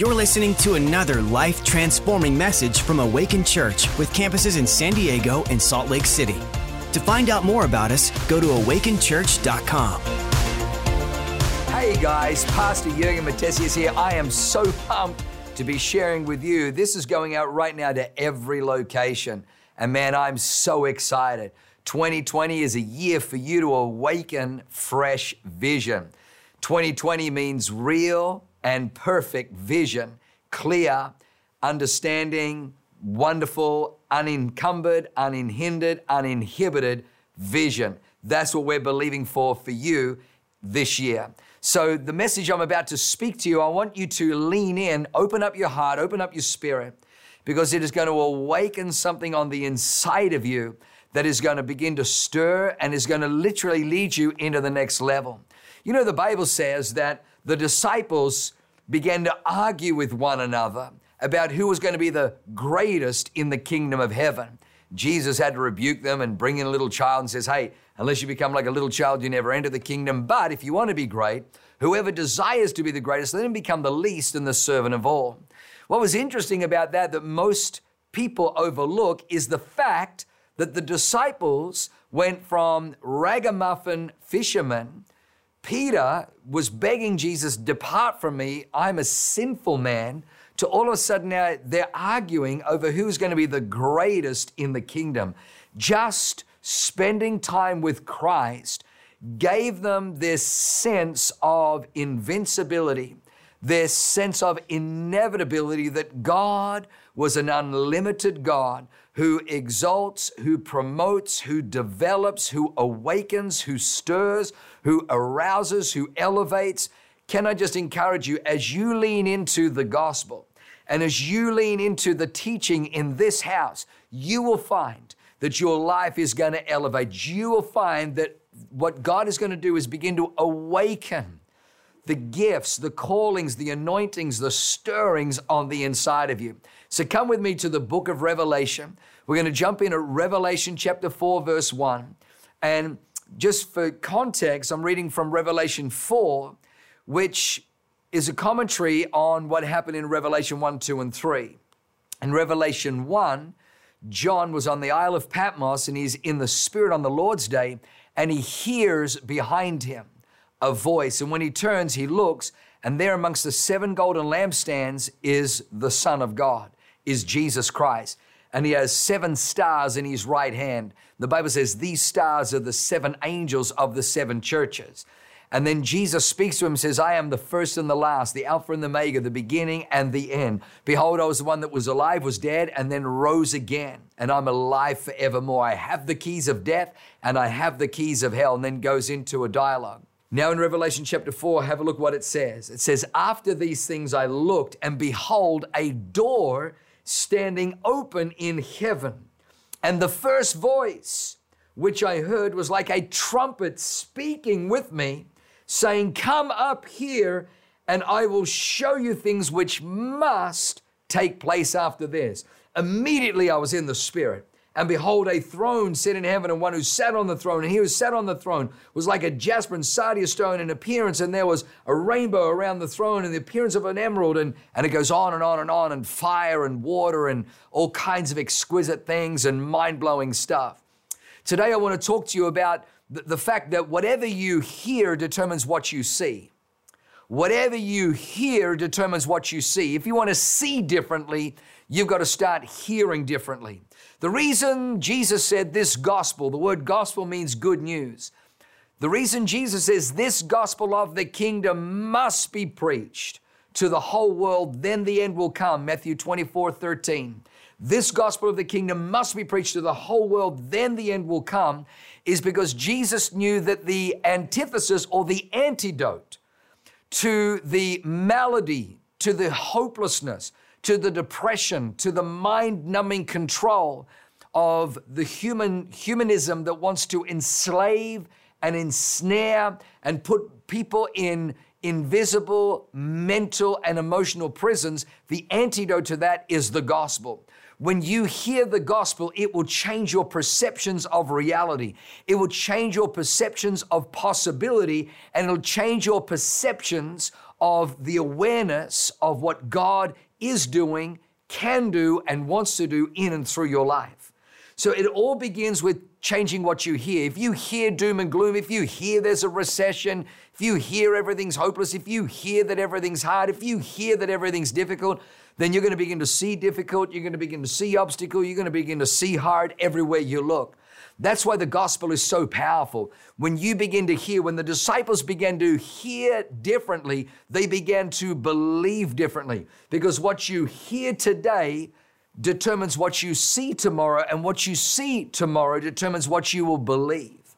You're listening to another life transforming message from Awaken Church with campuses in San Diego and Salt Lake City. To find out more about us, go to awakenchurch.com. Hey guys, Pastor Jurgen Matthesius here. I am so pumped to be sharing with you. This is going out right now to every location. And man, I'm so excited. 2020 is a year for you to awaken fresh vision. 2020 means real and perfect vision, clear, understanding, wonderful, unencumbered, unhindered, uninhibited vision. That's what we're believing for for you this year. So, the message I'm about to speak to you, I want you to lean in, open up your heart, open up your spirit, because it is going to awaken something on the inside of you that is going to begin to stir and is going to literally lead you into the next level. You know, the Bible says that the disciples began to argue with one another about who was going to be the greatest in the kingdom of heaven. Jesus had to rebuke them and bring in a little child and says, Hey, unless you become like a little child, you never enter the kingdom. But if you want to be great, whoever desires to be the greatest, let him become the least and the servant of all. What was interesting about that, that most people overlook, is the fact that the disciples went from ragamuffin fishermen Peter was begging Jesus, Depart from me, I'm a sinful man, to all of a sudden now they're arguing over who's going to be the greatest in the kingdom. Just spending time with Christ gave them this sense of invincibility, this sense of inevitability that God was an unlimited God who exalts, who promotes, who develops, who awakens, who stirs, who arouses, who elevates. Can I just encourage you as you lean into the gospel and as you lean into the teaching in this house, you will find that your life is going to elevate. You will find that what God is going to do is begin to awaken the gifts, the callings, the anointings, the stirrings on the inside of you. So come with me to the book of Revelation. We're going to jump in at Revelation chapter 4, verse 1. And just for context, I'm reading from Revelation 4, which is a commentary on what happened in Revelation 1, 2, and 3. In Revelation 1, John was on the Isle of Patmos and he's in the Spirit on the Lord's day, and he hears behind him a voice. And when he turns, he looks, and there amongst the seven golden lampstands is the Son of God is Jesus Christ. And he has seven stars in his right hand. The Bible says these stars are the seven angels of the seven churches. And then Jesus speaks to him and says, I am the first and the last, the Alpha and the Omega, the beginning and the end. Behold, I was the one that was alive, was dead, and then rose again. And I'm alive forevermore. I have the keys of death and I have the keys of hell. And then goes into a dialogue. Now in Revelation chapter 4, have a look what it says. It says, After these things I looked, and behold, a door standing open in heaven. And the first voice which I heard was like a trumpet speaking with me, saying, Come up here, and I will show you things which must take place after this. Immediately I was in the Spirit. And behold, a throne set in heaven, and one who sat on the throne. And he who sat on the throne was like a jasper and sardius stone in appearance, and there was a rainbow around the throne, and the appearance of an emerald. And, and it goes on and on and on, and fire and water, and all kinds of exquisite things and mind blowing stuff. Today, I want to talk to you about the, the fact that whatever you hear determines what you see. Whatever you hear determines what you see. If you want to see differently, you've got to start hearing differently. The reason Jesus said this gospel, the word gospel means good news. The reason Jesus says this gospel of the kingdom must be preached to the whole world, then the end will come. Matthew 24 13. This gospel of the kingdom must be preached to the whole world, then the end will come, is because Jesus knew that the antithesis or the antidote to the malady, to the hopelessness, to the depression, to the mind numbing control of the human humanism that wants to enslave and ensnare and put people in invisible mental and emotional prisons, the antidote to that is the gospel. When you hear the gospel, it will change your perceptions of reality. It will change your perceptions of possibility, and it'll change your perceptions of the awareness of what God is doing, can do, and wants to do in and through your life. So it all begins with changing what you hear. If you hear doom and gloom, if you hear there's a recession, if you hear everything's hopeless, if you hear that everything's hard, if you hear that everything's difficult, then you're going to begin to see difficult, you're going to begin to see obstacle, you're going to begin to see hard everywhere you look. That's why the gospel is so powerful. When you begin to hear, when the disciples began to hear differently, they began to believe differently. Because what you hear today determines what you see tomorrow, and what you see tomorrow determines what you will believe.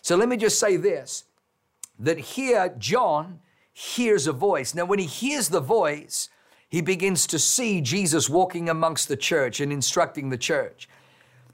So let me just say this that here, John hears a voice. Now, when he hears the voice, he begins to see Jesus walking amongst the church and instructing the church.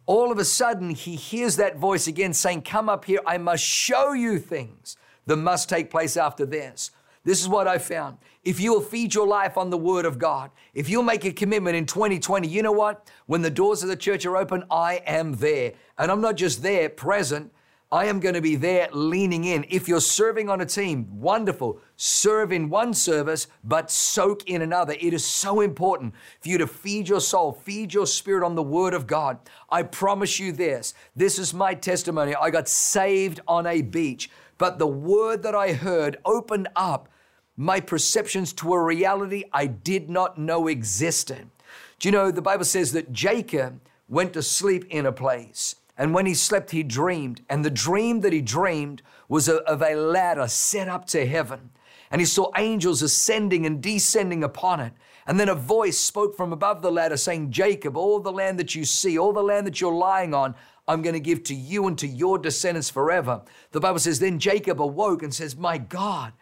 All of a sudden, he hears that voice again saying, Come up here, I must show you things that must take place after this. This is what I found. If you will feed your life on the Word of God, if you'll make a commitment in 2020, you know what? When the doors of the church are open, I am there. And I'm not just there, present, I am going to be there leaning in. If you're serving on a team, wonderful. Serve in one service, but soak in another. It is so important for you to feed your soul, feed your spirit on the Word of God. I promise you this this is my testimony. I got saved on a beach, but the Word that I heard opened up my perceptions to a reality I did not know existed. Do you know the Bible says that Jacob went to sleep in a place? And when he slept, he dreamed. And the dream that he dreamed was of a ladder set up to heaven. And he saw angels ascending and descending upon it. And then a voice spoke from above the ladder saying, Jacob, all the land that you see, all the land that you're lying on, I'm going to give to you and to your descendants forever. The Bible says, Then Jacob awoke and says, My God,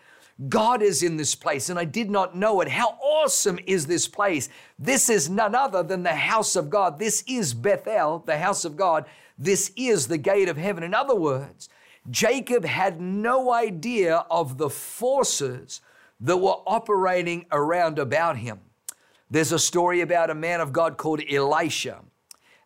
God is in this place, and I did not know it. How awesome is this place? This is none other than the house of God. This is Bethel, the house of God. This is the gate of heaven. In other words, Jacob had no idea of the forces that were operating around about him. There's a story about a man of God called Elisha.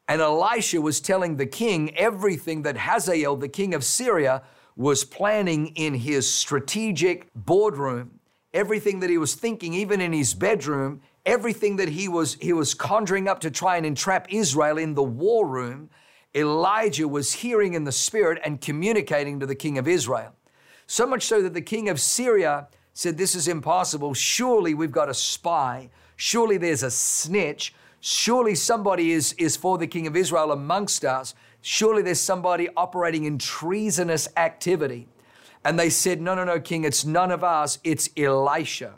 And Elisha was telling the king everything that Hazael, the king of Syria, was planning in his strategic boardroom, everything that he was thinking, even in his bedroom, everything that he was, he was conjuring up to try and entrap Israel in the war room. Elijah was hearing in the spirit and communicating to the king of Israel. So much so that the king of Syria said, This is impossible. Surely we've got a spy. Surely there's a snitch. Surely somebody is, is for the king of Israel amongst us. Surely there's somebody operating in treasonous activity. And they said, No, no, no, king, it's none of us, it's Elisha.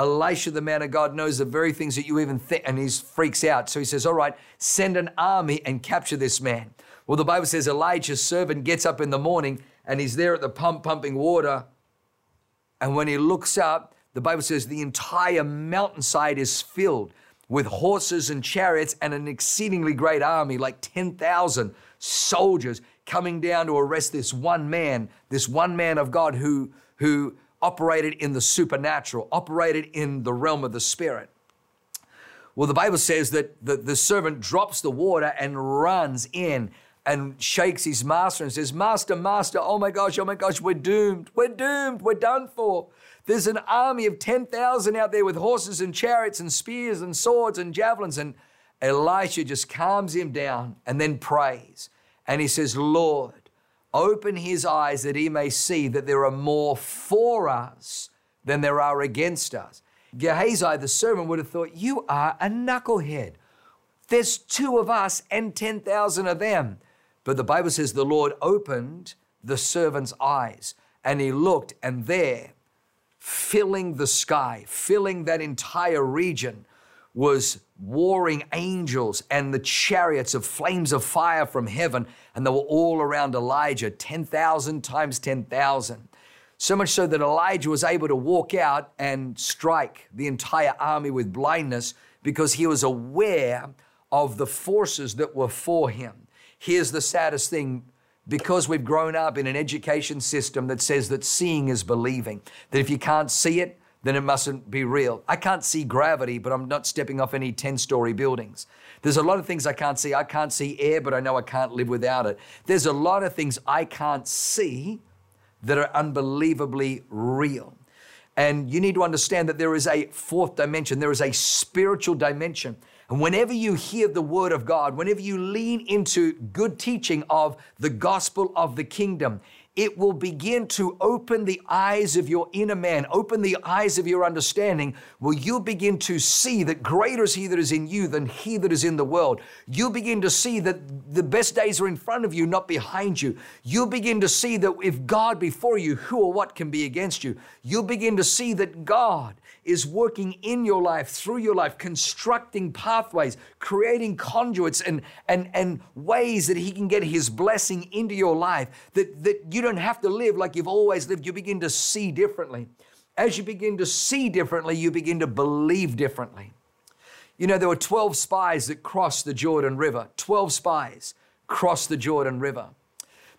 Elisha, the man of God, knows the very things that you even think, and he freaks out. So he says, All right, send an army and capture this man. Well, the Bible says Elijah's servant gets up in the morning and he's there at the pump pumping water. And when he looks up, the Bible says the entire mountainside is filled with horses and chariots and an exceedingly great army, like 10,000 soldiers coming down to arrest this one man, this one man of God who, who operated in the supernatural, operated in the realm of the spirit. Well, the Bible says that the, the servant drops the water and runs in and shakes his master and says, Master, Master, oh my gosh, oh my gosh, we're doomed. We're doomed. We're done for. There's an army of 10,000 out there with horses and chariots and spears and swords and javelins. And Elisha just calms him down and then prays. And he says, Lord, Open his eyes that he may see that there are more for us than there are against us. Gehazi, the servant, would have thought, You are a knucklehead. There's two of us and 10,000 of them. But the Bible says the Lord opened the servant's eyes and he looked, and there, filling the sky, filling that entire region, was warring angels and the chariots of flames of fire from heaven, and they were all around Elijah 10,000 times 10,000. So much so that Elijah was able to walk out and strike the entire army with blindness because he was aware of the forces that were for him. Here's the saddest thing because we've grown up in an education system that says that seeing is believing, that if you can't see it, then it mustn't be real. I can't see gravity, but I'm not stepping off any 10 story buildings. There's a lot of things I can't see. I can't see air, but I know I can't live without it. There's a lot of things I can't see that are unbelievably real. And you need to understand that there is a fourth dimension, there is a spiritual dimension. And whenever you hear the word of God, whenever you lean into good teaching of the gospel of the kingdom, it will begin to open the eyes of your inner man, open the eyes of your understanding, where you'll begin to see that greater is He that is in you than He that is in the world. You'll begin to see that the best days are in front of you, not behind you. You'll begin to see that if God before you, who or what can be against you? You'll begin to see that God is working in your life, through your life, constructing pathways, creating conduits and, and, and ways that He can get His blessing into your life, that, that you don't have to live like you've always lived. You begin to see differently. As you begin to see differently, you begin to believe differently. You know, there were 12 spies that crossed the Jordan River. 12 spies crossed the Jordan River.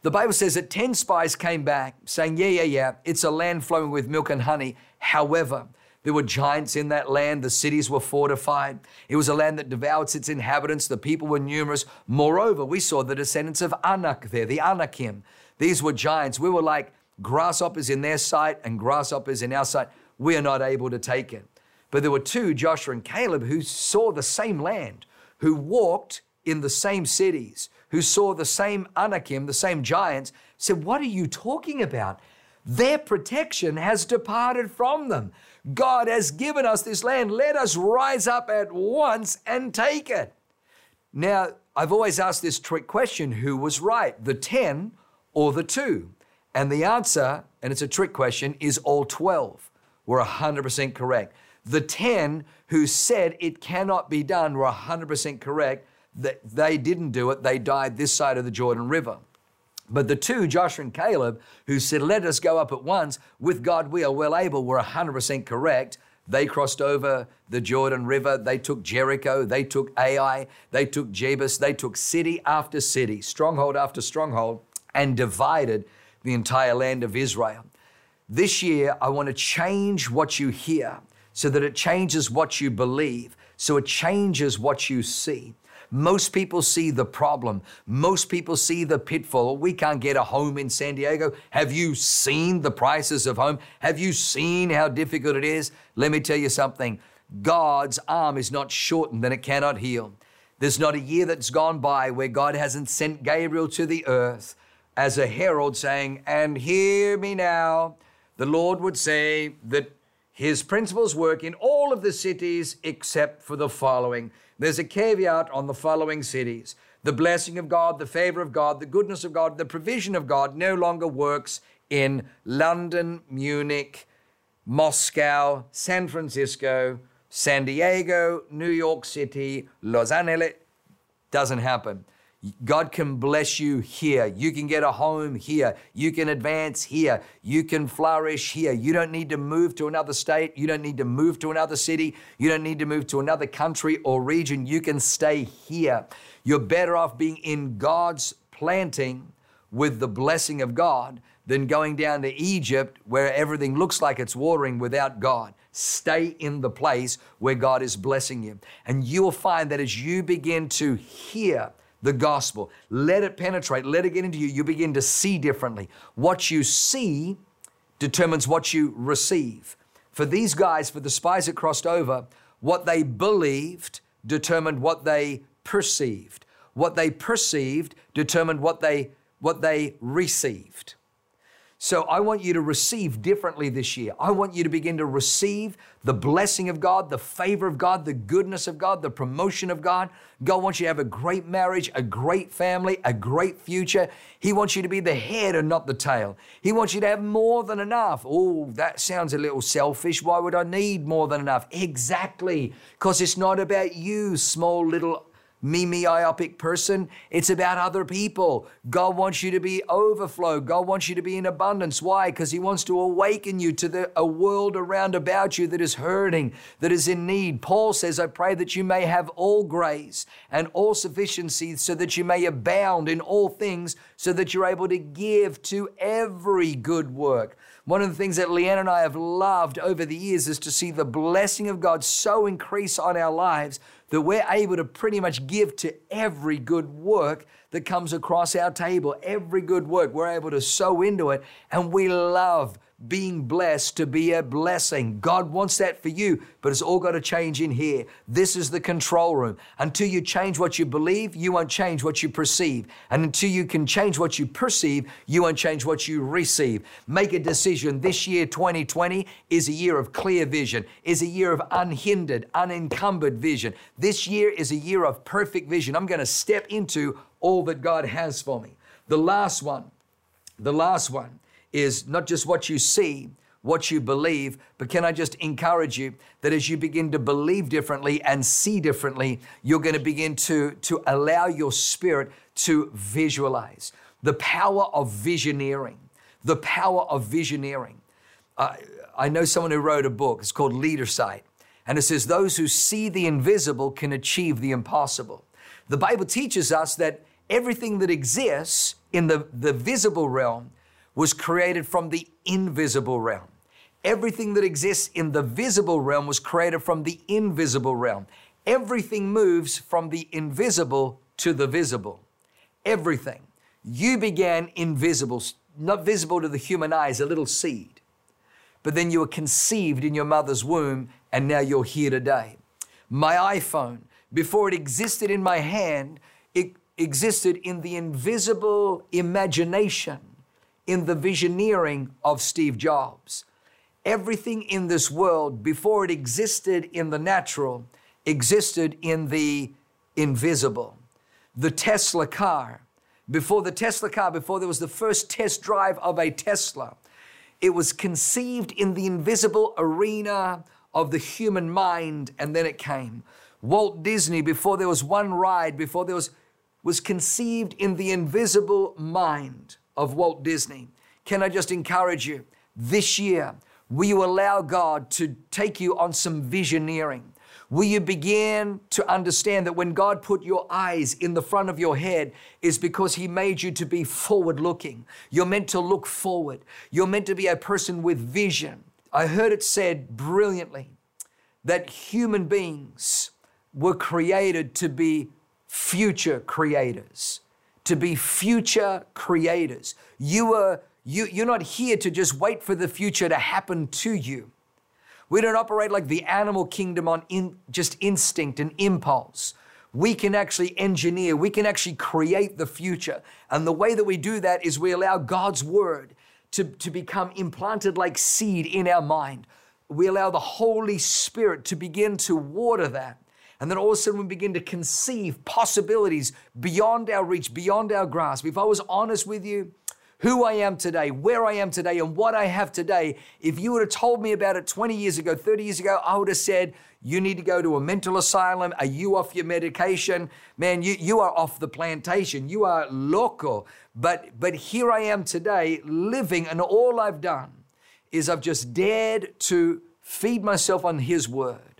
The Bible says that 10 spies came back saying, Yeah, yeah, yeah, it's a land flowing with milk and honey. However, there were giants in that land. The cities were fortified. It was a land that devoured its inhabitants. The people were numerous. Moreover, we saw the descendants of Anak there, the Anakim. These were giants. We were like grasshoppers in their sight and grasshoppers in our sight. We are not able to take it. But there were two, Joshua and Caleb, who saw the same land, who walked in the same cities, who saw the same Anakim, the same giants, said, What are you talking about? Their protection has departed from them. God has given us this land. Let us rise up at once and take it. Now, I've always asked this trick question who was right, the 10 or the 2? And the answer, and it's a trick question, is all 12 were 100% correct. The 10 who said it cannot be done were 100% correct. That they didn't do it, they died this side of the Jordan River. But the two, Joshua and Caleb, who said, Let us go up at once, with God we are well able, were 100% correct. They crossed over the Jordan River. They took Jericho. They took Ai. They took Jebus. They took city after city, stronghold after stronghold, and divided the entire land of Israel. This year, I want to change what you hear so that it changes what you believe, so it changes what you see. Most people see the problem. Most people see the pitfall. We can't get a home in San Diego. Have you seen the prices of home? Have you seen how difficult it is? Let me tell you something. God's arm is not shortened than it cannot heal. There's not a year that's gone by where God hasn't sent Gabriel to the earth as a herald saying, And hear me now. The Lord would say that his principles work in all of the cities except for the following there's a caveat on the following cities. The blessing of God, the favor of God, the goodness of God, the provision of God no longer works in London, Munich, Moscow, San Francisco, San Diego, New York City, Los Angeles. Doesn't happen. God can bless you here. You can get a home here. You can advance here. You can flourish here. You don't need to move to another state. You don't need to move to another city. You don't need to move to another country or region. You can stay here. You're better off being in God's planting with the blessing of God than going down to Egypt where everything looks like it's watering without God. Stay in the place where God is blessing you. And you'll find that as you begin to hear, the gospel. Let it penetrate, let it get into you. You begin to see differently. What you see determines what you receive. For these guys, for the spies that crossed over, what they believed determined what they perceived. What they perceived determined what they what they received. So I want you to receive differently this year. I want you to begin to receive the blessing of God, the favor of God, the goodness of God, the promotion of God. God wants you to have a great marriage, a great family, a great future. He wants you to be the head and not the tail. He wants you to have more than enough. Oh, that sounds a little selfish. Why would I need more than enough? Exactly, because it's not about you, small little me myopic person. It's about other people. God wants you to be overflow. God wants you to be in abundance. Why? Because He wants to awaken you to the, a world around about you that is hurting, that is in need. Paul says, I pray that you may have all grace and all sufficiency so that you may abound in all things, so that you're able to give to every good work. One of the things that Leanne and I have loved over the years is to see the blessing of God so increase on our lives that we're able to pretty much give to every good work that comes across our table. Every good work, we're able to sow into it, and we love being blessed to be a blessing. God wants that for you, but it's all got to change in here. This is the control room. Until you change what you believe, you won't change what you perceive. And until you can change what you perceive, you won't change what you receive. Make a decision. This year, 2020, is a year of clear vision, is a year of unhindered, unencumbered vision. This year is a year of perfect vision. I'm going to step into all that God has for me. The last one, the last one is not just what you see, what you believe, but can I just encourage you that as you begin to believe differently and see differently, you're going to begin to, to allow your spirit to visualize. The power of visioneering, the power of visioneering. Uh, I know someone who wrote a book, it's called Leader Sight, and it says, Those who see the invisible can achieve the impossible. The Bible teaches us that everything that exists in the, the visible realm was created from the invisible realm. Everything that exists in the visible realm was created from the invisible realm. Everything moves from the invisible to the visible. Everything. You began invisible, not visible to the human eye, as a little seed. But then you were conceived in your mother's womb, and now you're here today. My iPhone, before it existed in my hand, it existed in the invisible imagination in the visioneering of Steve Jobs. Everything in this world, before it existed in the natural, existed in the invisible. The Tesla car, before the Tesla car, before there was the first test drive of a Tesla, it was conceived in the invisible arena of the human mind, and then it came. Walt Disney, before there was one ride, before there was, was conceived in the invisible mind of Walt Disney. Can I just encourage you this year? Will you allow God to take you on some visioneering? Will you begin to understand that when God put your eyes in the front of your head is because He made you to be forward looking? You're meant to look forward. You're meant to be a person with vision. I heard it said brilliantly that human beings were created to be future creators to be future creators. You are you, you're not here to just wait for the future to happen to you. We don't operate like the animal kingdom on in, just instinct and impulse. We can actually engineer, we can actually create the future. And the way that we do that is we allow God's word to, to become implanted like seed in our mind. We allow the Holy Spirit to begin to water that. And then all of a sudden we begin to conceive possibilities beyond our reach, beyond our grasp. If I was honest with you, who I am today, where I am today, and what I have today, if you would have told me about it 20 years ago, 30 years ago, I would have said, you need to go to a mental asylum. Are you off your medication? Man, you, you are off the plantation. You are loco. But, but here I am today living, and all I've done is I've just dared to feed myself on His Word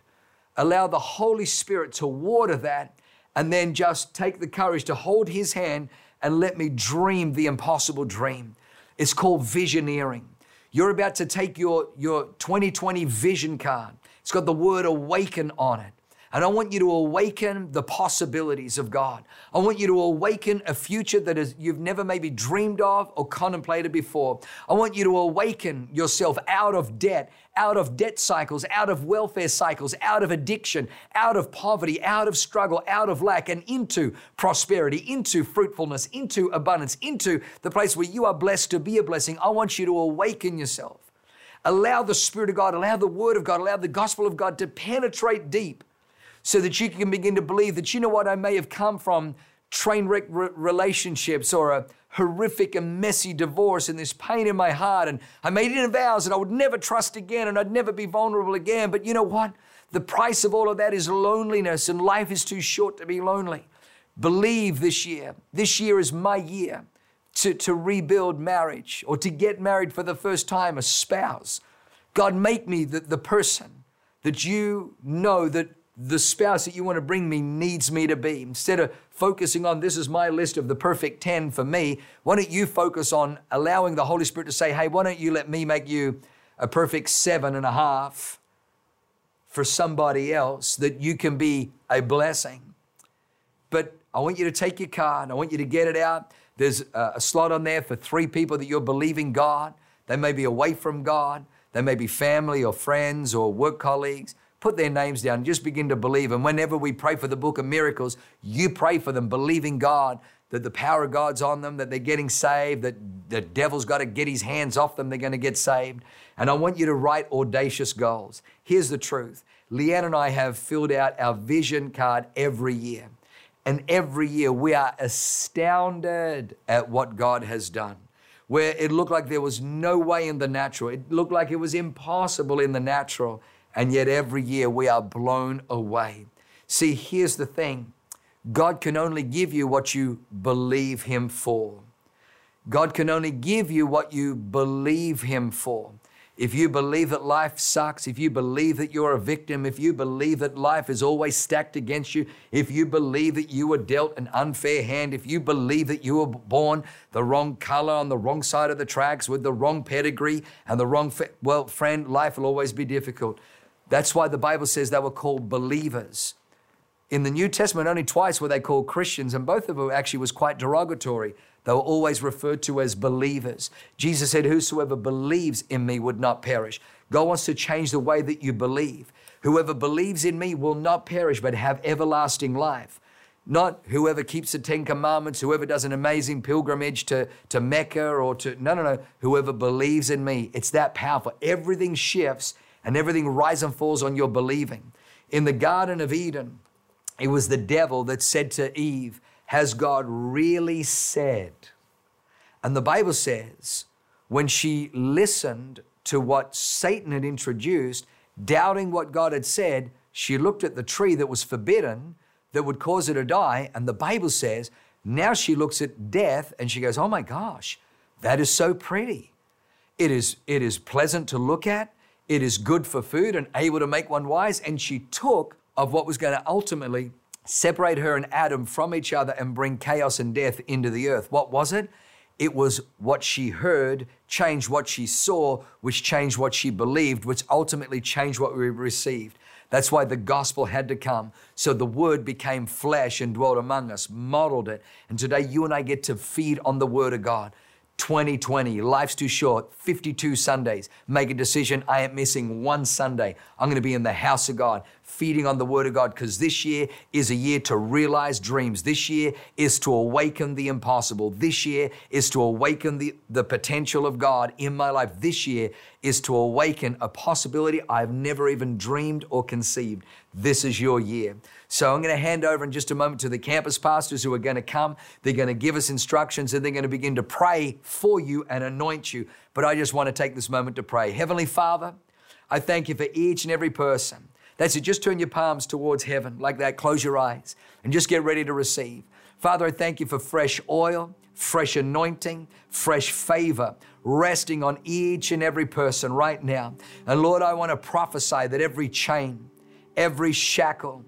allow the Holy Spirit to water that, and then just take the courage to hold His hand and let me dream the impossible dream. It's called visioneering. You're about to take your, your 2020 vision card. It's got the word awaken on it. And I want you to awaken the possibilities of God. I want you to awaken a future that is, you've never maybe dreamed of or contemplated before. I want you to awaken yourself out of debt, out of debt cycles, out of welfare cycles, out of addiction, out of poverty, out of struggle, out of lack, and into prosperity, into fruitfulness, into abundance, into the place where you are blessed to be a blessing. I want you to awaken yourself. Allow the Spirit of God, allow the Word of God, allow the gospel of God to penetrate deep so that you can begin to believe that, you know what, I may have come from train wreck re- relationships or a horrific and messy divorce and this pain in my heart. And I made it in vows that I would never trust again and I'd never be vulnerable again. But you know what? The price of all of that is loneliness, and life is too short to be lonely. Believe this year. This year is my year to, to rebuild marriage or to get married for the first time, a spouse. God, make me the, the person that you know that the spouse that you want to bring me needs me to be. Instead of focusing on this is my list of the perfect 10 for me, why don't you focus on allowing the Holy Spirit to say, hey, why don't you let me make you a perfect seven and a half for somebody else that you can be a blessing? But I want you to take your card, I want you to get it out. There's a slot on there for three people that you're believing God they may be away from God, they may be family or friends or work colleagues. Put their names down, just begin to believe. And whenever we pray for the book of miracles, you pray for them, believing God that the power of God's on them, that they're getting saved, that the devil's got to get his hands off them, they're going to get saved. And I want you to write audacious goals. Here's the truth Leanne and I have filled out our vision card every year. And every year we are astounded at what God has done. Where it looked like there was no way in the natural, it looked like it was impossible in the natural. And yet every year we are blown away. See, here's the thing God can only give you what you believe Him for. God can only give you what you believe Him for. If you believe that life sucks, if you believe that you're a victim, if you believe that life is always stacked against you, if you believe that you were dealt an unfair hand, if you believe that you were born the wrong color on the wrong side of the tracks with the wrong pedigree and the wrong, fa- well, friend, life will always be difficult. That's why the Bible says they were called believers. In the New Testament, only twice were they called Christians, and both of them actually was quite derogatory. They were always referred to as believers. Jesus said, Whosoever believes in me would not perish. God wants to change the way that you believe. Whoever believes in me will not perish, but have everlasting life. Not whoever keeps the Ten Commandments, whoever does an amazing pilgrimage to, to Mecca or to, no, no, no. Whoever believes in me. It's that powerful. Everything shifts and everything rises and falls on your believing. In the Garden of Eden, it was the devil that said to Eve, Has God really said? And the Bible says, when she listened to what Satan had introduced, doubting what God had said, she looked at the tree that was forbidden, that would cause her to die. And the Bible says, now she looks at death and she goes, Oh my gosh, that is so pretty. It is, it is pleasant to look at. It is good for food and able to make one wise. And she took of what was going to ultimately separate her and Adam from each other and bring chaos and death into the earth. What was it? It was what she heard, changed what she saw, which changed what she believed, which ultimately changed what we received. That's why the gospel had to come. So the word became flesh and dwelt among us, modeled it. And today you and I get to feed on the word of God. 2020, life's too short, 52 Sundays. Make a decision. I ain't missing one Sunday. I'm going to be in the house of God feeding on the Word of God because this year is a year to realize dreams. This year is to awaken the impossible. This year is to awaken the, the potential of God in my life. This year is to awaken a possibility I've never even dreamed or conceived. This is your year. So I'm going to hand over in just a moment to the campus pastors who are going to come. They're going to give us instructions and they're going to begin to pray for you and anoint you. But I just want to take this moment to pray. Heavenly Father, I thank you for each and every person that's it. Just turn your palms towards heaven like that. Close your eyes and just get ready to receive. Father, I thank you for fresh oil, fresh anointing, fresh favor resting on each and every person right now. And Lord, I want to prophesy that every chain, every shackle,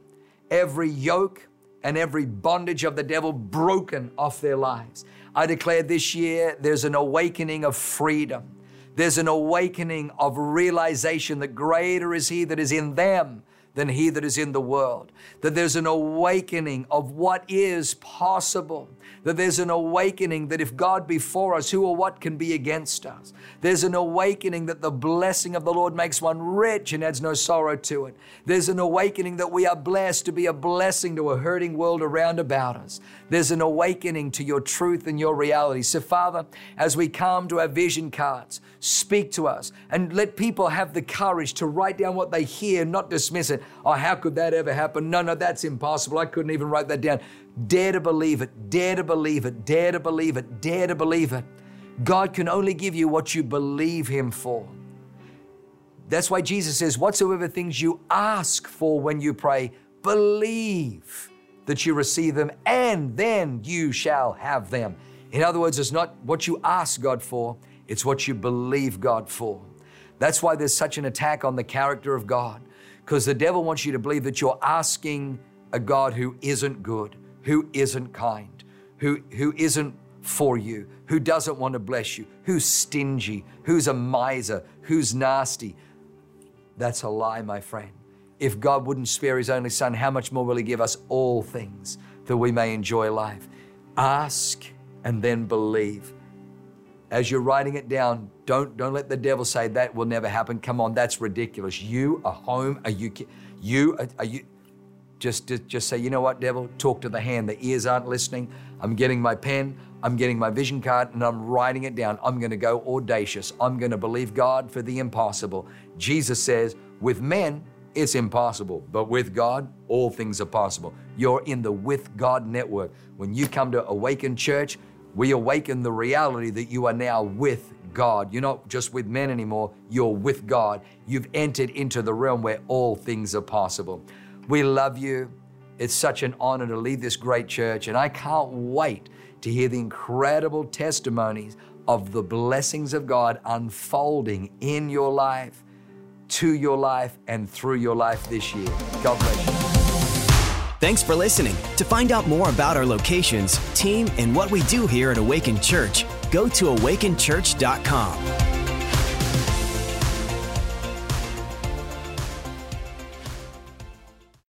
every yoke, and every bondage of the devil broken off their lives. I declare this year there's an awakening of freedom there's an awakening of realization that greater is He that is in them than he that is in the world. That there's an awakening of what is possible. That there's an awakening that if God be for us, who or what can be against us? There's an awakening that the blessing of the Lord makes one rich and adds no sorrow to it. There's an awakening that we are blessed to be a blessing to a hurting world around about us. There's an awakening to your truth and your reality. So, Father, as we come to our vision cards, speak to us and let people have the courage to write down what they hear, not dismiss it. Oh, how could that ever happen? No, no, that's impossible. I couldn't even write that down. Dare to believe it, dare to believe it, dare to believe it, dare to believe it. God can only give you what you believe Him for. That's why Jesus says, Whatsoever things you ask for when you pray, believe that you receive them, and then you shall have them. In other words, it's not what you ask God for, it's what you believe God for. That's why there's such an attack on the character of God, because the devil wants you to believe that you're asking a God who isn't good, who isn't kind, who, who isn't for you, who doesn't want to bless you, who's stingy, who's a miser, who's nasty. That's a lie, my friend. If God wouldn't spare his only son, how much more will he give us all things that we may enjoy life? Ask and then believe. As you're writing it down, don't don't let the devil say that will never happen. Come on, that's ridiculous. You are home. Are you? You are, are you? Just, just just say, you know what, devil? Talk to the hand. The ears aren't listening. I'm getting my pen. I'm getting my vision card, and I'm writing it down. I'm going to go audacious. I'm going to believe God for the impossible. Jesus says, with men it's impossible, but with God, all things are possible. You're in the With God network. When you come to Awaken Church, we awaken the reality that you are now with God. You're not just with men anymore, you're with God. You've entered into the realm where all things are possible. We love you. It's such an honor to lead this great church, and I can't wait to hear the incredible testimonies of the blessings of God unfolding in your life to your life and through your life this year. God bless you. Thanks for listening. To find out more about our locations, team, and what we do here at Awaken Church, go to awakenchurch.com.